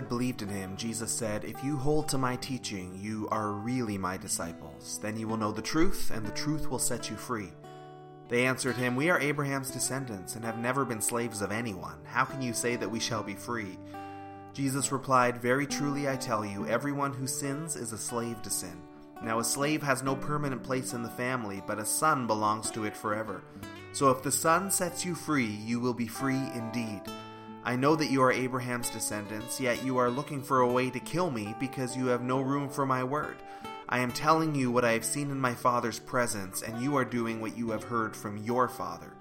had believed in him, Jesus said, If you hold to my teaching, you are really my disciples. Then you will know the truth, and the truth will set you free. They answered him, We are Abraham's descendants, and have never been slaves of anyone. How can you say that we shall be free? Jesus replied, Very truly I tell you, everyone who sins is a slave to sin. Now a slave has no permanent place in the family, but a son belongs to it forever. So if the son sets you free, you will be free indeed. I know that you are Abraham's descendants, yet you are looking for a way to kill me because you have no room for my word. I am telling you what I have seen in my father's presence, and you are doing what you have heard from your father.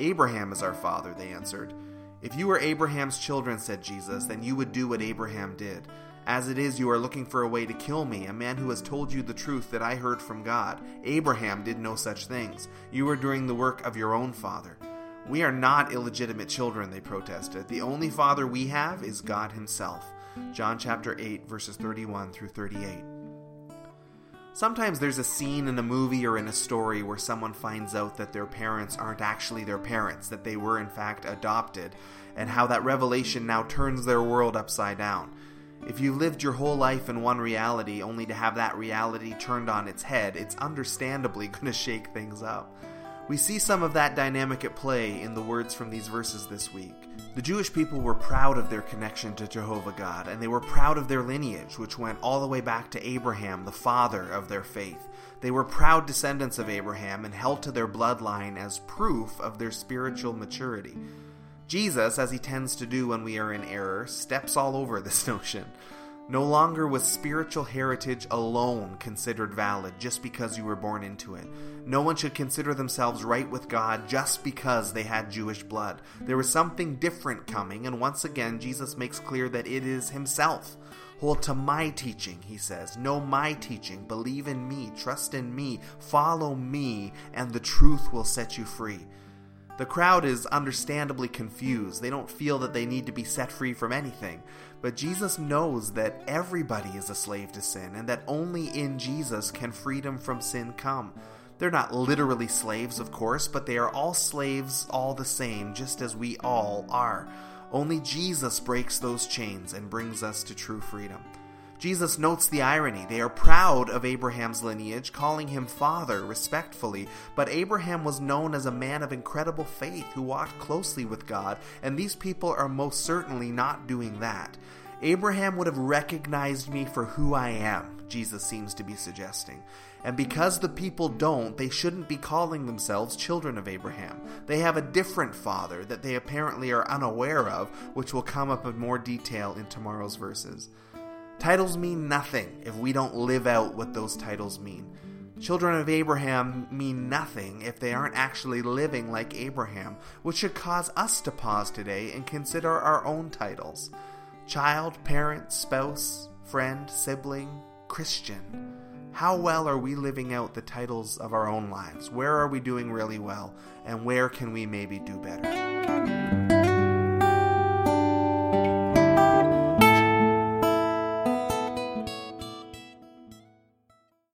Abraham is our father, they answered. If you were Abraham's children, said Jesus, then you would do what Abraham did. As it is, you are looking for a way to kill me, a man who has told you the truth that I heard from God. Abraham did no such things. You are doing the work of your own father. We are not illegitimate children, they protested. The only father we have is God Himself. John chapter 8, verses 31 through 38. Sometimes there's a scene in a movie or in a story where someone finds out that their parents aren't actually their parents, that they were in fact adopted, and how that revelation now turns their world upside down. If you lived your whole life in one reality only to have that reality turned on its head, it's understandably going to shake things up. We see some of that dynamic at play in the words from these verses this week. The Jewish people were proud of their connection to Jehovah God, and they were proud of their lineage, which went all the way back to Abraham, the father of their faith. They were proud descendants of Abraham and held to their bloodline as proof of their spiritual maturity. Jesus, as he tends to do when we are in error, steps all over this notion. No longer was spiritual heritage alone considered valid just because you were born into it. No one should consider themselves right with God just because they had Jewish blood. There was something different coming, and once again, Jesus makes clear that it is Himself. Hold to my teaching, he says. Know my teaching. Believe in me. Trust in me. Follow me, and the truth will set you free. The crowd is understandably confused. They don't feel that they need to be set free from anything. But Jesus knows that everybody is a slave to sin and that only in Jesus can freedom from sin come. They're not literally slaves, of course, but they are all slaves all the same, just as we all are. Only Jesus breaks those chains and brings us to true freedom. Jesus notes the irony. They are proud of Abraham's lineage, calling him father respectfully, but Abraham was known as a man of incredible faith who walked closely with God, and these people are most certainly not doing that. Abraham would have recognized me for who I am, Jesus seems to be suggesting. And because the people don't, they shouldn't be calling themselves children of Abraham. They have a different father that they apparently are unaware of, which will come up in more detail in tomorrow's verses. Titles mean nothing if we don't live out what those titles mean. Children of Abraham mean nothing if they aren't actually living like Abraham, which should cause us to pause today and consider our own titles child, parent, spouse, friend, sibling, Christian. How well are we living out the titles of our own lives? Where are we doing really well? And where can we maybe do better?